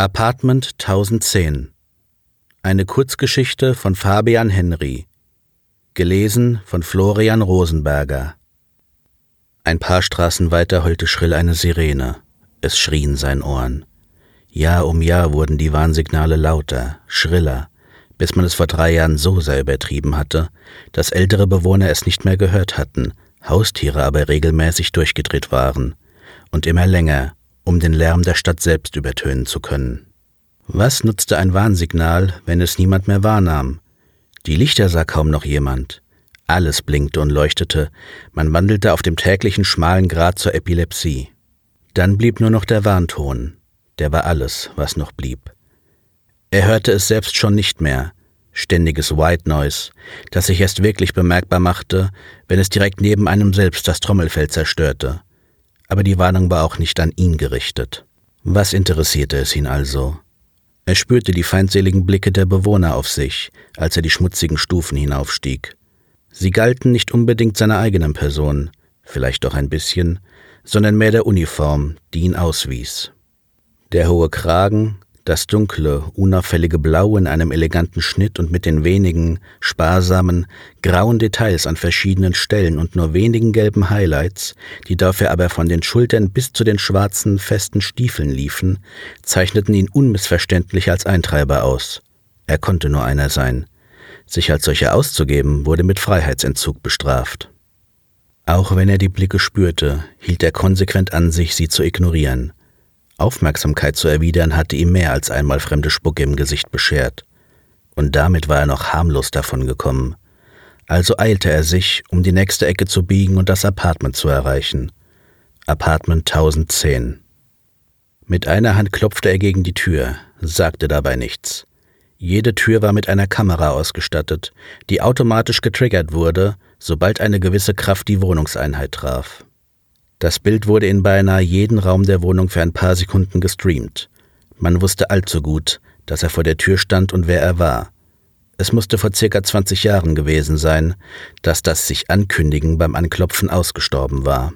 Apartment 1010 Eine Kurzgeschichte von Fabian Henry Gelesen von Florian Rosenberger Ein paar Straßen weiter heulte schrill eine Sirene. Es schrie in seinen Ohren. Jahr um Jahr wurden die Warnsignale lauter, schriller, bis man es vor drei Jahren so sehr übertrieben hatte, dass ältere Bewohner es nicht mehr gehört hatten, Haustiere aber regelmäßig durchgedreht waren und immer länger, um den Lärm der Stadt selbst übertönen zu können. Was nutzte ein Warnsignal, wenn es niemand mehr wahrnahm? Die Lichter sah kaum noch jemand. Alles blinkte und leuchtete, man wandelte auf dem täglichen schmalen Grat zur Epilepsie. Dann blieb nur noch der Warnton, der war alles, was noch blieb. Er hörte es selbst schon nicht mehr, ständiges White Noise, das sich erst wirklich bemerkbar machte, wenn es direkt neben einem selbst das Trommelfell zerstörte. Aber die Warnung war auch nicht an ihn gerichtet. Was interessierte es ihn also? Er spürte die feindseligen Blicke der Bewohner auf sich, als er die schmutzigen Stufen hinaufstieg. Sie galten nicht unbedingt seiner eigenen Person, vielleicht doch ein bisschen, sondern mehr der Uniform, die ihn auswies. Der hohe Kragen, das dunkle, unauffällige Blau in einem eleganten Schnitt und mit den wenigen, sparsamen, grauen Details an verschiedenen Stellen und nur wenigen gelben Highlights, die dafür aber von den Schultern bis zu den schwarzen, festen Stiefeln liefen, zeichneten ihn unmissverständlich als Eintreiber aus. Er konnte nur einer sein. Sich als solcher auszugeben, wurde mit Freiheitsentzug bestraft. Auch wenn er die Blicke spürte, hielt er konsequent an sich, sie zu ignorieren. Aufmerksamkeit zu erwidern hatte ihm mehr als einmal fremde Spucke im Gesicht beschert. Und damit war er noch harmlos davon gekommen. Also eilte er sich, um die nächste Ecke zu biegen und das Apartment zu erreichen. Apartment 1010. Mit einer Hand klopfte er gegen die Tür, sagte dabei nichts. Jede Tür war mit einer Kamera ausgestattet, die automatisch getriggert wurde, sobald eine gewisse Kraft die Wohnungseinheit traf. Das Bild wurde in beinahe jeden Raum der Wohnung für ein paar Sekunden gestreamt. Man wusste allzu gut, dass er vor der Tür stand und wer er war. Es musste vor circa 20 Jahren gewesen sein, dass das sich Ankündigen beim Anklopfen ausgestorben war.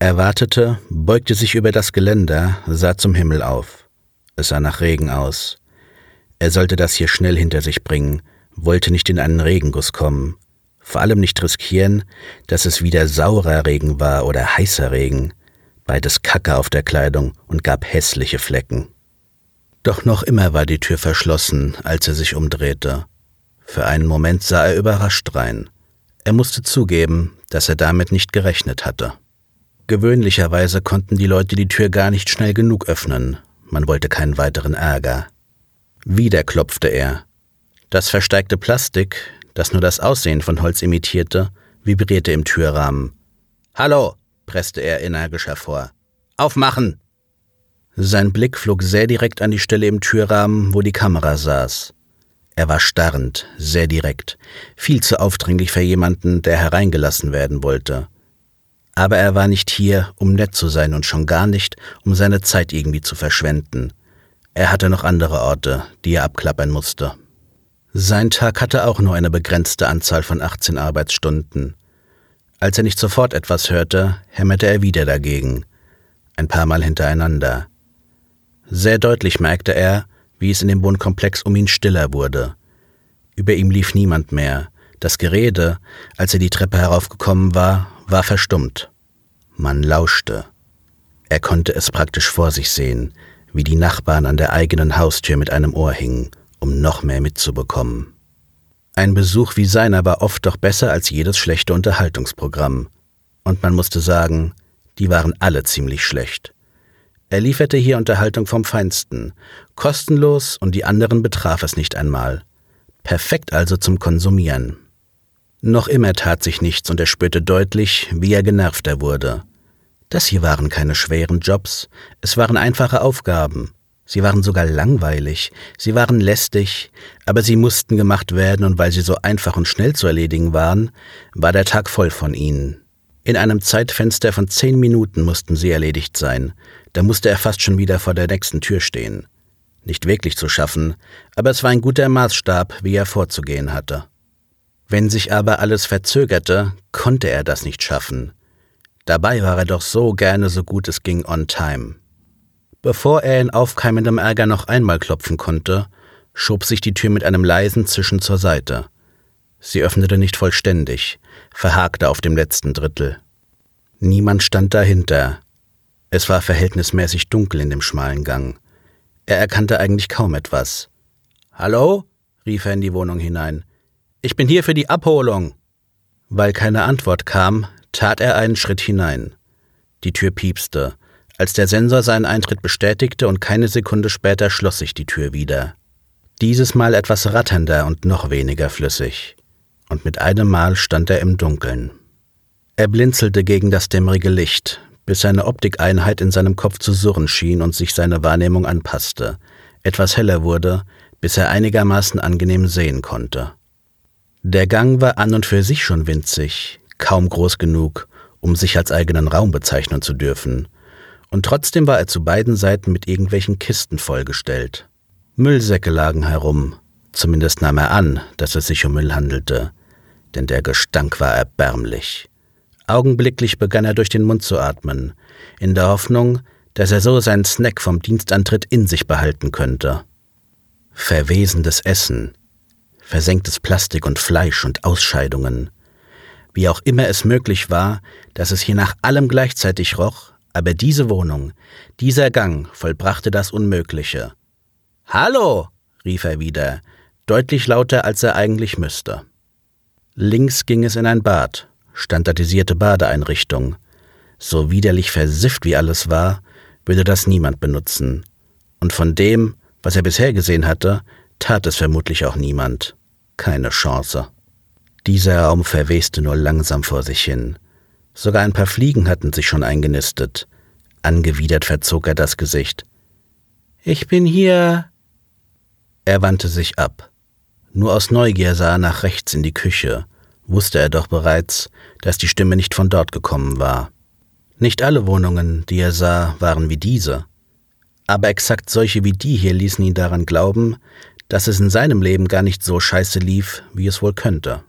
Er wartete, beugte sich über das Geländer, sah zum Himmel auf. Es sah nach Regen aus. Er sollte das hier schnell hinter sich bringen, wollte nicht in einen Regenguss kommen vor allem nicht riskieren, dass es wieder saurer Regen war oder heißer Regen, beides Kacke auf der Kleidung und gab hässliche Flecken. Doch noch immer war die Tür verschlossen, als er sich umdrehte. Für einen Moment sah er überrascht rein. Er musste zugeben, dass er damit nicht gerechnet hatte. Gewöhnlicherweise konnten die Leute die Tür gar nicht schnell genug öffnen, man wollte keinen weiteren Ärger. Wieder klopfte er. Das versteigte Plastik, das nur das Aussehen von Holz imitierte, vibrierte im Türrahmen. Hallo, presste er energisch hervor. Aufmachen! Sein Blick flog sehr direkt an die Stelle im Türrahmen, wo die Kamera saß. Er war starrend, sehr direkt, viel zu aufdringlich für jemanden, der hereingelassen werden wollte. Aber er war nicht hier, um nett zu sein und schon gar nicht, um seine Zeit irgendwie zu verschwenden. Er hatte noch andere Orte, die er abklappern musste. Sein Tag hatte auch nur eine begrenzte Anzahl von 18 Arbeitsstunden. Als er nicht sofort etwas hörte, hämmerte er wieder dagegen, ein paar Mal hintereinander. Sehr deutlich merkte er, wie es in dem Wohnkomplex um ihn stiller wurde. Über ihm lief niemand mehr. Das Gerede, als er die Treppe heraufgekommen war, war verstummt. Man lauschte. Er konnte es praktisch vor sich sehen, wie die Nachbarn an der eigenen Haustür mit einem Ohr hingen um noch mehr mitzubekommen. Ein Besuch wie seiner war oft doch besser als jedes schlechte Unterhaltungsprogramm. Und man musste sagen, die waren alle ziemlich schlecht. Er lieferte hier Unterhaltung vom Feinsten, kostenlos und die anderen betraf es nicht einmal. Perfekt also zum Konsumieren. Noch immer tat sich nichts und er spürte deutlich, wie er genervter wurde. Das hier waren keine schweren Jobs, es waren einfache Aufgaben, Sie waren sogar langweilig, sie waren lästig, aber sie mussten gemacht werden, und weil sie so einfach und schnell zu erledigen waren, war der Tag voll von ihnen. In einem Zeitfenster von zehn Minuten mussten sie erledigt sein, da musste er fast schon wieder vor der nächsten Tür stehen. Nicht wirklich zu schaffen, aber es war ein guter Maßstab, wie er vorzugehen hatte. Wenn sich aber alles verzögerte, konnte er das nicht schaffen. Dabei war er doch so gerne so gut es ging on time. Bevor er in aufkeimendem Ärger noch einmal klopfen konnte, schob sich die Tür mit einem leisen Zischen zur Seite. Sie öffnete nicht vollständig, verhakte auf dem letzten Drittel. Niemand stand dahinter. Es war verhältnismäßig dunkel in dem schmalen Gang. Er erkannte eigentlich kaum etwas. Hallo? rief er in die Wohnung hinein. Ich bin hier für die Abholung. Weil keine Antwort kam, tat er einen Schritt hinein. Die Tür piepste. Als der Sensor seinen Eintritt bestätigte und keine Sekunde später schloss sich die Tür wieder. Dieses Mal etwas ratternder und noch weniger flüssig. Und mit einem Mal stand er im Dunkeln. Er blinzelte gegen das dämmerige Licht, bis seine Optikeinheit in seinem Kopf zu surren schien und sich seine Wahrnehmung anpasste, etwas heller wurde, bis er einigermaßen angenehm sehen konnte. Der Gang war an und für sich schon winzig, kaum groß genug, um sich als eigenen Raum bezeichnen zu dürfen, und trotzdem war er zu beiden Seiten mit irgendwelchen Kisten vollgestellt. Müllsäcke lagen herum, zumindest nahm er an, dass es sich um Müll handelte, denn der Gestank war erbärmlich. Augenblicklich begann er durch den Mund zu atmen, in der Hoffnung, dass er so seinen Snack vom Dienstantritt in sich behalten könnte. Verwesendes Essen, versenktes Plastik und Fleisch und Ausscheidungen. Wie auch immer es möglich war, dass es hier nach allem gleichzeitig roch, aber diese Wohnung, dieser Gang vollbrachte das Unmögliche. Hallo, rief er wieder, deutlich lauter, als er eigentlich müsste. Links ging es in ein Bad, standardisierte Badeeinrichtung. So widerlich versifft wie alles war, würde das niemand benutzen. Und von dem, was er bisher gesehen hatte, tat es vermutlich auch niemand. Keine Chance. Dieser Raum verweste nur langsam vor sich hin. Sogar ein paar Fliegen hatten sich schon eingenistet. Angewidert verzog er das Gesicht. Ich bin hier. Er wandte sich ab. Nur aus Neugier sah er nach rechts in die Küche, wusste er doch bereits, dass die Stimme nicht von dort gekommen war. Nicht alle Wohnungen, die er sah, waren wie diese. Aber exakt solche wie die hier ließen ihn daran glauben, dass es in seinem Leben gar nicht so scheiße lief, wie es wohl könnte.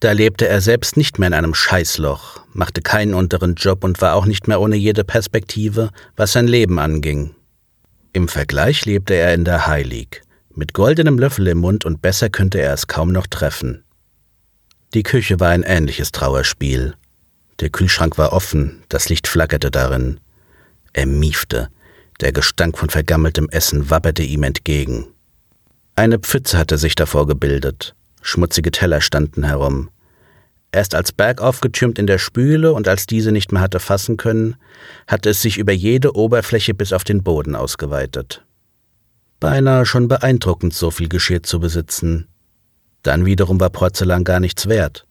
Da lebte er selbst nicht mehr in einem Scheißloch, machte keinen unteren Job und war auch nicht mehr ohne jede Perspektive, was sein Leben anging. Im Vergleich lebte er in der High League, mit goldenem Löffel im Mund und besser könnte er es kaum noch treffen. Die Küche war ein ähnliches Trauerspiel. Der Kühlschrank war offen, das Licht flackerte darin. Er miefte, der Gestank von vergammeltem Essen wabberte ihm entgegen. Eine Pfütze hatte sich davor gebildet, schmutzige Teller standen herum. Erst als Berg aufgetürmt in der Spüle und als diese nicht mehr hatte fassen können, hatte es sich über jede Oberfläche bis auf den Boden ausgeweitet. Beinahe schon beeindruckend, so viel Geschirr zu besitzen. Dann wiederum war Porzellan gar nichts wert.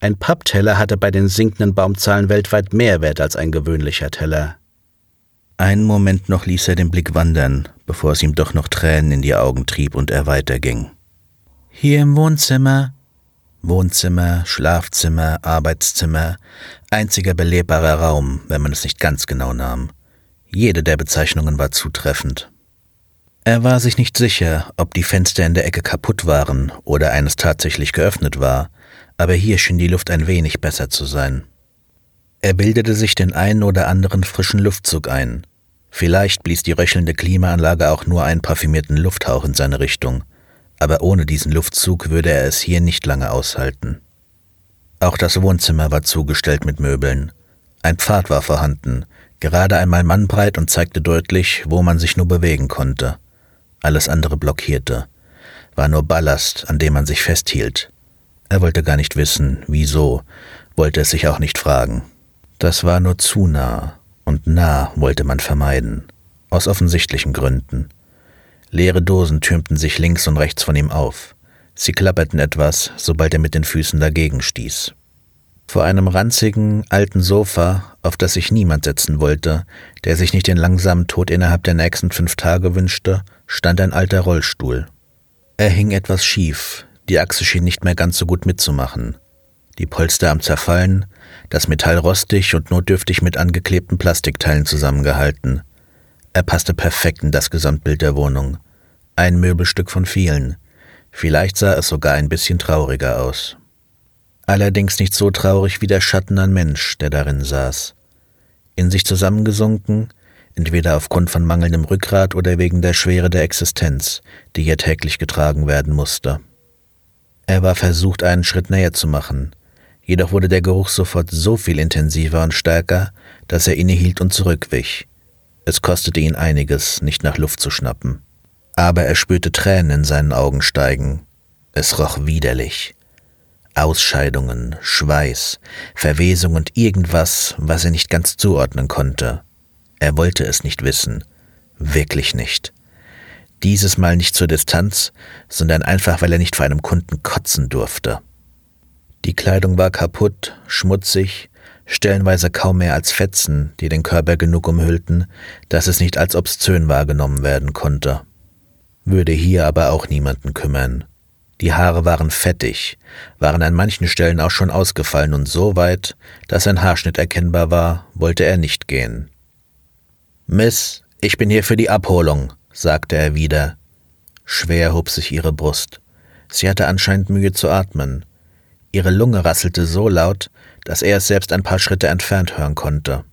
Ein Pappteller hatte bei den sinkenden Baumzahlen weltweit mehr Wert als ein gewöhnlicher Teller. Einen Moment noch ließ er den Blick wandern, bevor es ihm doch noch Tränen in die Augen trieb und er weiterging. Hier im Wohnzimmer. Wohnzimmer, Schlafzimmer, Arbeitszimmer, einziger belebbarer Raum, wenn man es nicht ganz genau nahm. Jede der Bezeichnungen war zutreffend. Er war sich nicht sicher, ob die Fenster in der Ecke kaputt waren oder eines tatsächlich geöffnet war, aber hier schien die Luft ein wenig besser zu sein. Er bildete sich den einen oder anderen frischen Luftzug ein. Vielleicht blies die röchelnde Klimaanlage auch nur einen parfümierten Lufthauch in seine Richtung, aber ohne diesen Luftzug würde er es hier nicht lange aushalten. Auch das Wohnzimmer war zugestellt mit Möbeln. Ein Pfad war vorhanden, gerade einmal mannbreit und zeigte deutlich, wo man sich nur bewegen konnte alles andere blockierte, war nur Ballast, an dem man sich festhielt. Er wollte gar nicht wissen, wieso, wollte es sich auch nicht fragen. Das war nur zu nah, und nah wollte man vermeiden, aus offensichtlichen Gründen. Leere Dosen türmten sich links und rechts von ihm auf. Sie klapperten etwas, sobald er mit den Füßen dagegen stieß. Vor einem ranzigen, alten Sofa, auf das sich niemand setzen wollte, der sich nicht den langsamen Tod innerhalb der nächsten fünf Tage wünschte, stand ein alter Rollstuhl. Er hing etwas schief, die Achse schien nicht mehr ganz so gut mitzumachen. Die Polster am Zerfallen, das Metall rostig und notdürftig mit angeklebten Plastikteilen zusammengehalten. Er passte perfekt in das Gesamtbild der Wohnung. Ein Möbelstück von vielen. Vielleicht sah es sogar ein bisschen trauriger aus allerdings nicht so traurig wie der Schatten an Mensch, der darin saß. In sich zusammengesunken, entweder aufgrund von mangelndem Rückgrat oder wegen der Schwere der Existenz, die hier täglich getragen werden musste. Er war versucht, einen Schritt näher zu machen, jedoch wurde der Geruch sofort so viel intensiver und stärker, dass er innehielt und zurückwich. Es kostete ihn einiges, nicht nach Luft zu schnappen. Aber er spürte Tränen in seinen Augen steigen. Es roch widerlich. Ausscheidungen, Schweiß, Verwesung und irgendwas, was er nicht ganz zuordnen konnte. Er wollte es nicht wissen, wirklich nicht. Dieses Mal nicht zur Distanz, sondern einfach, weil er nicht vor einem Kunden kotzen durfte. Die Kleidung war kaputt, schmutzig, stellenweise kaum mehr als Fetzen, die den Körper genug umhüllten, dass es nicht als obszön wahrgenommen werden konnte. Würde hier aber auch niemanden kümmern. Die Haare waren fettig, waren an manchen Stellen auch schon ausgefallen und so weit, dass ein Haarschnitt erkennbar war, wollte er nicht gehen. Miss, ich bin hier für die Abholung, sagte er wieder. Schwer hob sich ihre Brust. Sie hatte anscheinend Mühe zu atmen. Ihre Lunge rasselte so laut, dass er es selbst ein paar Schritte entfernt hören konnte.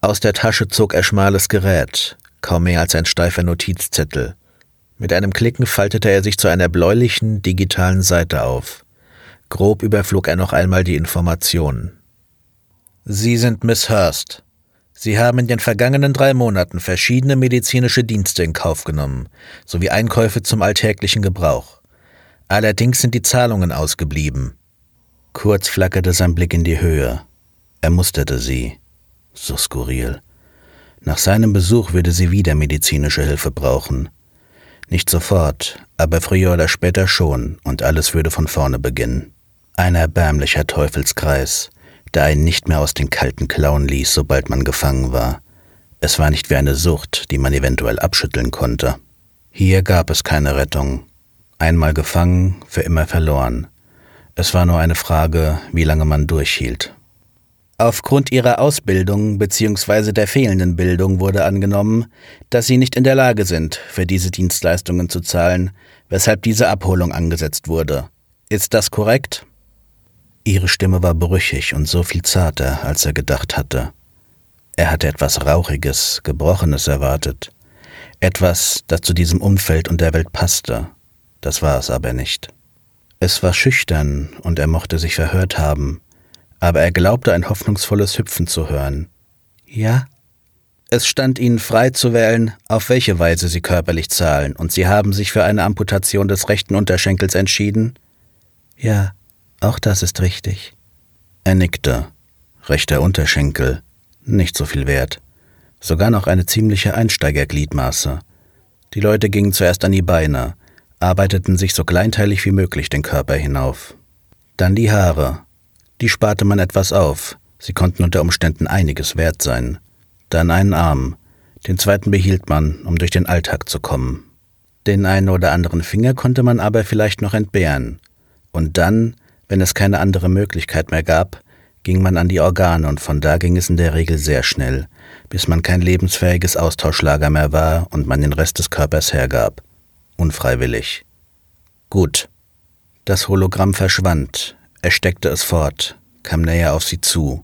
Aus der Tasche zog er schmales Gerät, kaum mehr als ein steifer Notizzettel. Mit einem Klicken faltete er sich zu einer bläulichen, digitalen Seite auf. Grob überflog er noch einmal die Informationen. Sie sind Miss Hurst. Sie haben in den vergangenen drei Monaten verschiedene medizinische Dienste in Kauf genommen, sowie Einkäufe zum alltäglichen Gebrauch. Allerdings sind die Zahlungen ausgeblieben. Kurz flackerte sein Blick in die Höhe. Er musterte sie. So skurril. Nach seinem Besuch würde sie wieder medizinische Hilfe brauchen. Nicht sofort, aber früher oder später schon, und alles würde von vorne beginnen. Ein erbärmlicher Teufelskreis, der einen nicht mehr aus den kalten Klauen ließ, sobald man gefangen war. Es war nicht wie eine Sucht, die man eventuell abschütteln konnte. Hier gab es keine Rettung. Einmal gefangen, für immer verloren. Es war nur eine Frage, wie lange man durchhielt. Aufgrund ihrer Ausbildung bzw. der fehlenden Bildung wurde angenommen, dass sie nicht in der Lage sind, für diese Dienstleistungen zu zahlen, weshalb diese Abholung angesetzt wurde. Ist das korrekt? Ihre Stimme war brüchig und so viel zarter, als er gedacht hatte. Er hatte etwas Rauchiges, Gebrochenes erwartet. Etwas, das zu diesem Umfeld und der Welt passte. Das war es aber nicht. Es war schüchtern und er mochte sich verhört haben, aber er glaubte ein hoffnungsvolles Hüpfen zu hören. Ja? Es stand ihnen frei zu wählen, auf welche Weise sie körperlich zahlen, und sie haben sich für eine Amputation des rechten Unterschenkels entschieden? Ja, auch das ist richtig. Er nickte. Rechter Unterschenkel. Nicht so viel wert. Sogar noch eine ziemliche Einsteigergliedmaße. Die Leute gingen zuerst an die Beine, arbeiteten sich so kleinteilig wie möglich den Körper hinauf. Dann die Haare, die sparte man etwas auf, sie konnten unter Umständen einiges wert sein. Dann einen Arm, den zweiten behielt man, um durch den Alltag zu kommen. Den einen oder anderen Finger konnte man aber vielleicht noch entbehren. Und dann, wenn es keine andere Möglichkeit mehr gab, ging man an die Organe und von da ging es in der Regel sehr schnell, bis man kein lebensfähiges Austauschlager mehr war und man den Rest des Körpers hergab. Unfreiwillig. Gut. Das Hologramm verschwand, er steckte es fort, kam näher auf sie zu.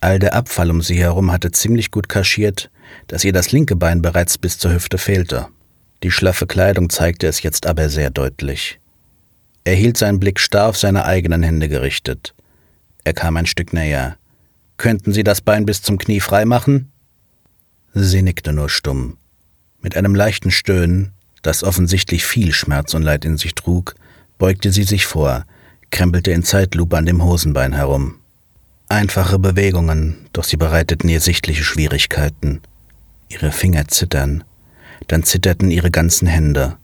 All der Abfall um sie herum hatte ziemlich gut kaschiert, dass ihr das linke Bein bereits bis zur Hüfte fehlte. Die schlaffe Kleidung zeigte es jetzt aber sehr deutlich. Er hielt seinen Blick starr auf seine eigenen Hände gerichtet. Er kam ein Stück näher. Könnten Sie das Bein bis zum Knie frei machen? Sie nickte nur stumm. Mit einem leichten Stöhnen, das offensichtlich viel Schmerz und Leid in sich trug, beugte sie sich vor, krempelte in Zeitlupe an dem Hosenbein herum. Einfache Bewegungen, doch sie bereiteten ihr sichtliche Schwierigkeiten. Ihre Finger zittern, dann zitterten ihre ganzen Hände.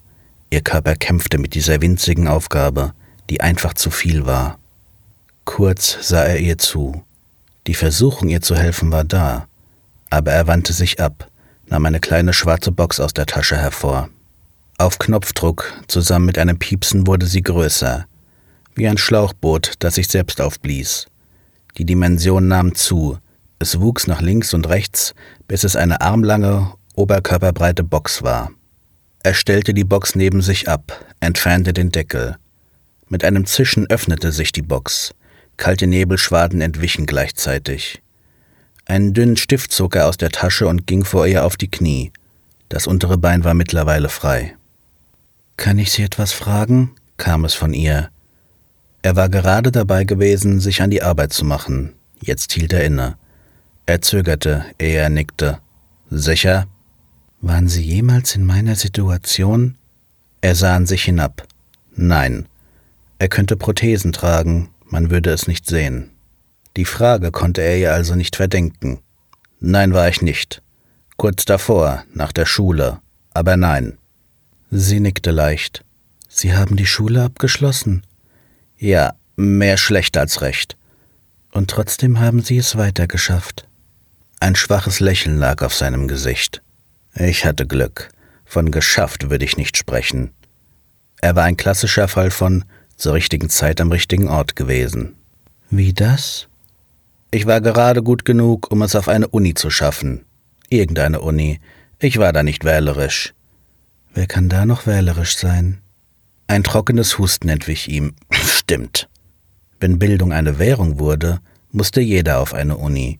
Ihr Körper kämpfte mit dieser winzigen Aufgabe, die einfach zu viel war. Kurz sah er ihr zu. Die Versuchung, ihr zu helfen, war da, aber er wandte sich ab, nahm eine kleine schwarze Box aus der Tasche hervor. Auf Knopfdruck, zusammen mit einem Piepsen, wurde sie größer, wie ein Schlauchboot, das sich selbst aufblies. Die Dimension nahm zu, es wuchs nach links und rechts, bis es eine armlange, oberkörperbreite Box war. Er stellte die Box neben sich ab, entfernte den Deckel. Mit einem Zischen öffnete sich die Box. Kalte Nebelschwaden entwichen gleichzeitig. Einen dünnen Stift zog er aus der Tasche und ging vor ihr auf die Knie. Das untere Bein war mittlerweile frei. Kann ich Sie etwas fragen? kam es von ihr. Er war gerade dabei gewesen, sich an die Arbeit zu machen. Jetzt hielt er inne. Er zögerte, ehe er nickte. Sicher? Waren Sie jemals in meiner Situation? Er sah an sich hinab. Nein. Er könnte Prothesen tragen, man würde es nicht sehen. Die Frage konnte er ihr also nicht verdenken. Nein, war ich nicht. Kurz davor, nach der Schule. Aber nein. Sie nickte leicht. Sie haben die Schule abgeschlossen? Ja, mehr schlecht als recht. Und trotzdem haben Sie es weitergeschafft. Ein schwaches Lächeln lag auf seinem Gesicht. Ich hatte Glück. Von geschafft würde ich nicht sprechen. Er war ein klassischer Fall von zur richtigen Zeit am richtigen Ort gewesen. Wie das? Ich war gerade gut genug, um es auf eine Uni zu schaffen. Irgendeine Uni. Ich war da nicht wählerisch. Wer kann da noch wählerisch sein? Ein trockenes Husten entwich ihm. Stimmt. Wenn Bildung eine Währung wurde, musste jeder auf eine Uni.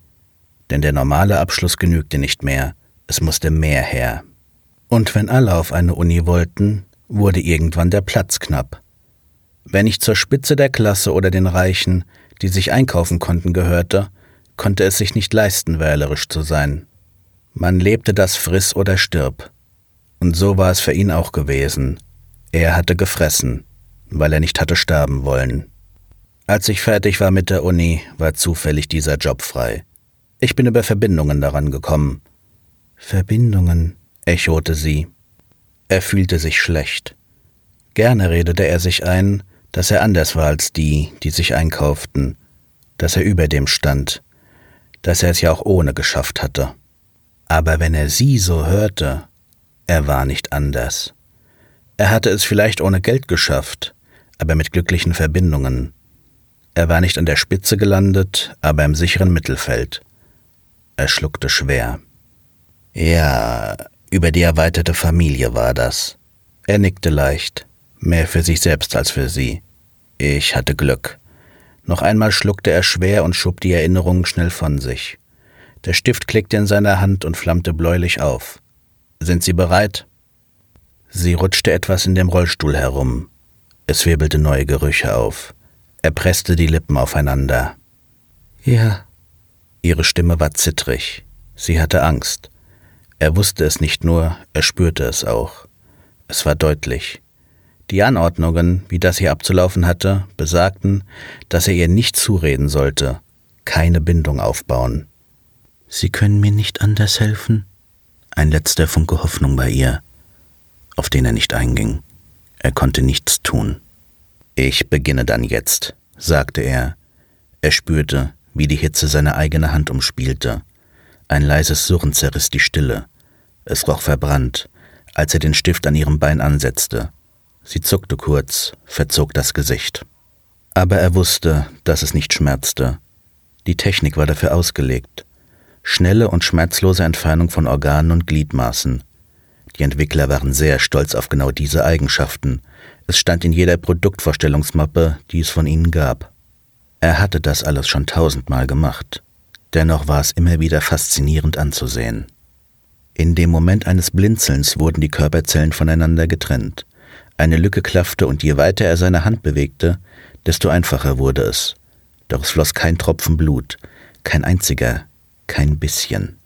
Denn der normale Abschluss genügte nicht mehr, es musste mehr her. Und wenn alle auf eine Uni wollten, wurde irgendwann der Platz knapp. Wenn ich zur Spitze der Klasse oder den Reichen, die sich einkaufen konnten, gehörte, konnte es sich nicht leisten, wählerisch zu sein. Man lebte das Friss oder stirb. Und so war es für ihn auch gewesen. Er hatte gefressen, weil er nicht hatte sterben wollen. Als ich fertig war mit der Uni, war zufällig dieser Job frei. Ich bin über Verbindungen daran gekommen. Verbindungen, echote sie. Er fühlte sich schlecht. Gerne redete er sich ein, dass er anders war als die, die sich einkauften, dass er über dem stand, dass er es ja auch ohne geschafft hatte. Aber wenn er sie so hörte, er war nicht anders. Er hatte es vielleicht ohne Geld geschafft, aber mit glücklichen Verbindungen. Er war nicht an der Spitze gelandet, aber im sicheren Mittelfeld. Er schluckte schwer. Ja, über die erweiterte Familie war das. Er nickte leicht, mehr für sich selbst als für sie. Ich hatte Glück. Noch einmal schluckte er schwer und schob die Erinnerungen schnell von sich. Der Stift klickte in seiner Hand und flammte bläulich auf. Sind Sie bereit? Sie rutschte etwas in dem Rollstuhl herum. Es wirbelte neue Gerüche auf. Er presste die Lippen aufeinander. Ja. Ihre Stimme war zittrig. Sie hatte Angst. Er wusste es nicht nur, er spürte es auch. Es war deutlich. Die Anordnungen, wie das hier abzulaufen hatte, besagten, dass er ihr nicht zureden sollte, keine Bindung aufbauen. Sie können mir nicht anders helfen? Ein letzter Funke Hoffnung bei ihr, auf den er nicht einging. Er konnte nichts tun. Ich beginne dann jetzt, sagte er. Er spürte, wie die Hitze seine eigene Hand umspielte. Ein leises Surren zerriss die Stille. Es roch verbrannt, als er den Stift an ihrem Bein ansetzte. Sie zuckte kurz, verzog das Gesicht. Aber er wusste, dass es nicht schmerzte. Die Technik war dafür ausgelegt schnelle und schmerzlose Entfernung von Organen und Gliedmaßen. Die Entwickler waren sehr stolz auf genau diese Eigenschaften. Es stand in jeder Produktvorstellungsmappe, die es von ihnen gab. Er hatte das alles schon tausendmal gemacht. Dennoch war es immer wieder faszinierend anzusehen. In dem Moment eines Blinzelns wurden die Körperzellen voneinander getrennt. Eine Lücke klaffte und je weiter er seine Hand bewegte, desto einfacher wurde es. Doch es floss kein Tropfen Blut, kein einziger, kein bisschen.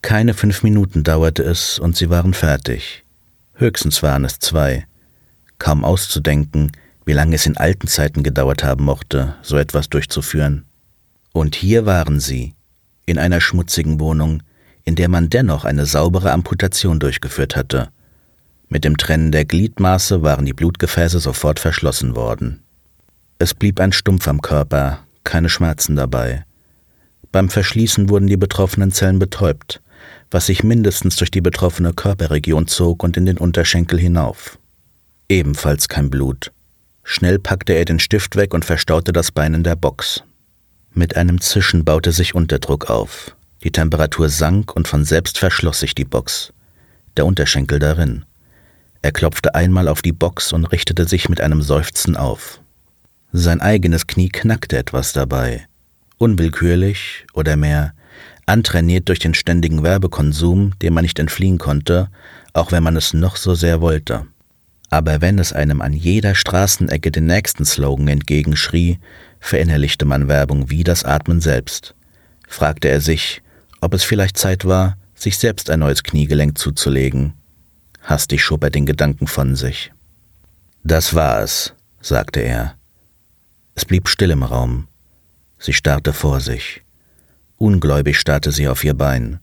Keine fünf Minuten dauerte es und sie waren fertig. Höchstens waren es zwei. Kaum auszudenken, wie lange es in alten Zeiten gedauert haben mochte, so etwas durchzuführen. Und hier waren sie, in einer schmutzigen Wohnung, in der man dennoch eine saubere Amputation durchgeführt hatte. Mit dem Trennen der Gliedmaße waren die Blutgefäße sofort verschlossen worden. Es blieb ein Stumpf am Körper, keine Schmerzen dabei. Beim Verschließen wurden die betroffenen Zellen betäubt, was sich mindestens durch die betroffene Körperregion zog und in den Unterschenkel hinauf. Ebenfalls kein Blut. Schnell packte er den Stift weg und verstaute das Bein in der Box. Mit einem Zischen baute sich Unterdruck auf. Die Temperatur sank und von selbst verschloss sich die Box. Der Unterschenkel darin. Er klopfte einmal auf die Box und richtete sich mit einem Seufzen auf. Sein eigenes Knie knackte etwas dabei unwillkürlich oder mehr Antrainiert durch den ständigen Werbekonsum, dem man nicht entfliehen konnte, auch wenn man es noch so sehr wollte. Aber wenn es einem an jeder Straßenecke den nächsten Slogan entgegenschrie, verinnerlichte man Werbung wie das Atmen selbst. Fragte er sich, ob es vielleicht Zeit war, sich selbst ein neues Kniegelenk zuzulegen. Hastig schob er den Gedanken von sich. Das war es, sagte er. Es blieb still im Raum. Sie starrte vor sich. Ungläubig starrte sie auf ihr Bein.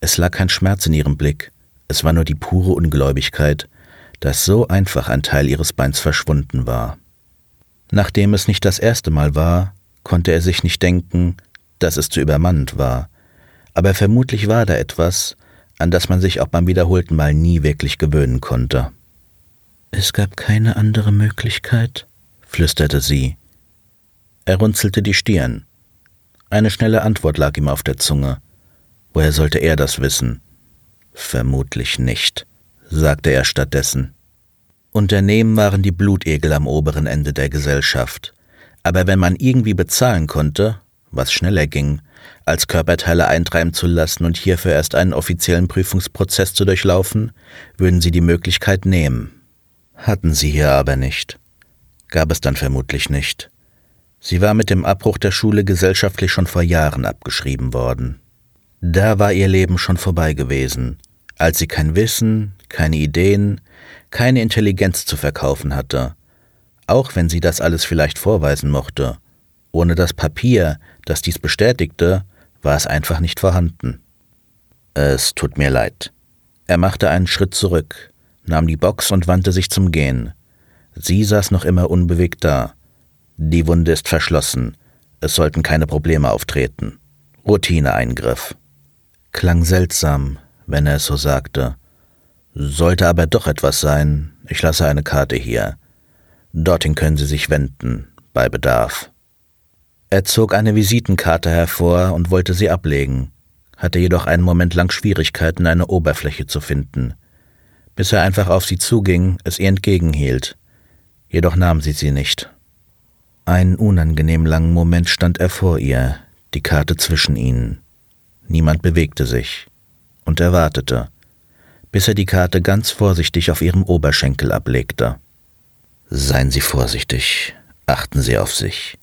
Es lag kein Schmerz in ihrem Blick, es war nur die pure Ungläubigkeit, dass so einfach ein Teil ihres Beins verschwunden war. Nachdem es nicht das erste Mal war, konnte er sich nicht denken, dass es zu übermannend war, aber vermutlich war da etwas, an das man sich auch beim wiederholten Mal nie wirklich gewöhnen konnte. Es gab keine andere Möglichkeit, flüsterte sie. Er runzelte die Stirn. Eine schnelle Antwort lag ihm auf der Zunge. Woher sollte er das wissen? Vermutlich nicht, sagte er stattdessen. Unternehmen waren die Blutegel am oberen Ende der Gesellschaft. Aber wenn man irgendwie bezahlen konnte, was schneller ging, als Körperteile eintreiben zu lassen und hierfür erst einen offiziellen Prüfungsprozess zu durchlaufen, würden sie die Möglichkeit nehmen. Hatten sie hier aber nicht. Gab es dann vermutlich nicht. Sie war mit dem Abbruch der Schule gesellschaftlich schon vor Jahren abgeschrieben worden. Da war ihr Leben schon vorbei gewesen, als sie kein Wissen, keine Ideen, keine Intelligenz zu verkaufen hatte, auch wenn sie das alles vielleicht vorweisen mochte. Ohne das Papier, das dies bestätigte, war es einfach nicht vorhanden. Es tut mir leid. Er machte einen Schritt zurück, nahm die Box und wandte sich zum Gehen. Sie saß noch immer unbewegt da. Die Wunde ist verschlossen. Es sollten keine Probleme auftreten. Routineeingriff. Klang seltsam, wenn er es so sagte. Sollte aber doch etwas sein, ich lasse eine Karte hier. Dorthin können Sie sich wenden, bei Bedarf. Er zog eine Visitenkarte hervor und wollte sie ablegen, hatte jedoch einen Moment lang Schwierigkeiten, eine Oberfläche zu finden, bis er einfach auf sie zuging, es ihr entgegenhielt. Jedoch nahm sie sie nicht. Einen unangenehm langen Moment stand er vor ihr, die Karte zwischen ihnen. Niemand bewegte sich, und er wartete, bis er die Karte ganz vorsichtig auf ihrem Oberschenkel ablegte. Seien Sie vorsichtig, achten Sie auf sich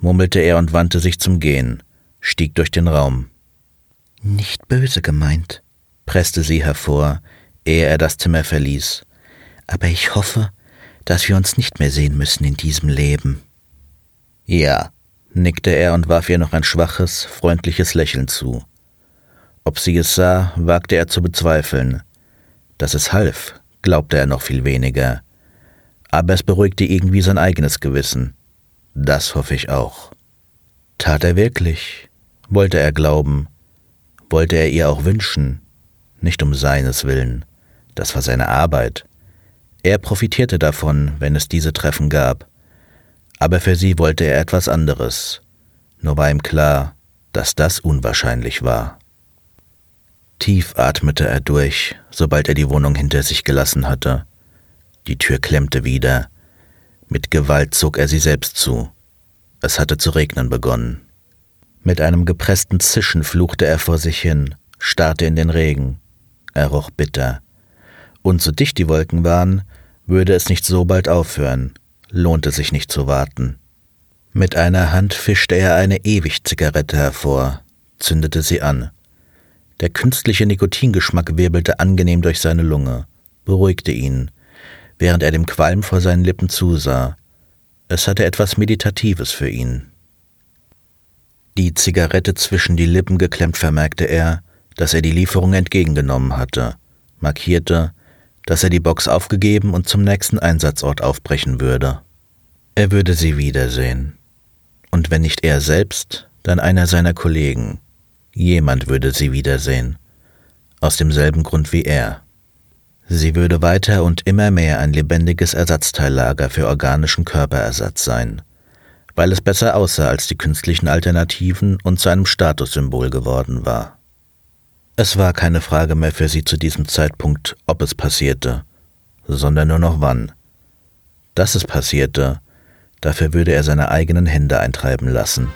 murmelte er und wandte sich zum Gehen, stieg durch den Raum. Nicht böse gemeint, presste sie hervor, ehe er das Zimmer verließ. Aber ich hoffe, dass wir uns nicht mehr sehen müssen in diesem Leben. Ja, nickte er und warf ihr noch ein schwaches, freundliches Lächeln zu. Ob sie es sah, wagte er zu bezweifeln. Dass es half, glaubte er noch viel weniger. Aber es beruhigte irgendwie sein eigenes Gewissen. Das hoffe ich auch. Tat er wirklich? Wollte er glauben? Wollte er ihr auch wünschen? Nicht um seines willen. Das war seine Arbeit. Er profitierte davon, wenn es diese Treffen gab. Aber für sie wollte er etwas anderes. Nur war ihm klar, dass das unwahrscheinlich war. Tief atmete er durch, sobald er die Wohnung hinter sich gelassen hatte. Die Tür klemmte wieder, mit Gewalt zog er sie selbst zu. Es hatte zu regnen begonnen. Mit einem gepressten Zischen fluchte er vor sich hin, starrte in den Regen. Er roch bitter. Und so dicht die Wolken waren, würde es nicht so bald aufhören, lohnte sich nicht zu warten. Mit einer Hand fischte er eine Ewig-Zigarette hervor, zündete sie an. Der künstliche Nikotingeschmack wirbelte angenehm durch seine Lunge, beruhigte ihn, während er dem Qualm vor seinen Lippen zusah. Es hatte etwas Meditatives für ihn. Die Zigarette zwischen die Lippen geklemmt vermerkte er, dass er die Lieferung entgegengenommen hatte, markierte, dass er die Box aufgegeben und zum nächsten Einsatzort aufbrechen würde. Er würde sie wiedersehen. Und wenn nicht er selbst, dann einer seiner Kollegen. Jemand würde sie wiedersehen. Aus demselben Grund wie er. Sie würde weiter und immer mehr ein lebendiges Ersatzteillager für organischen Körperersatz sein, weil es besser aussah als die künstlichen Alternativen und zu einem Statussymbol geworden war. Es war keine Frage mehr für sie zu diesem Zeitpunkt, ob es passierte, sondern nur noch wann. Dass es passierte, dafür würde er seine eigenen Hände eintreiben lassen.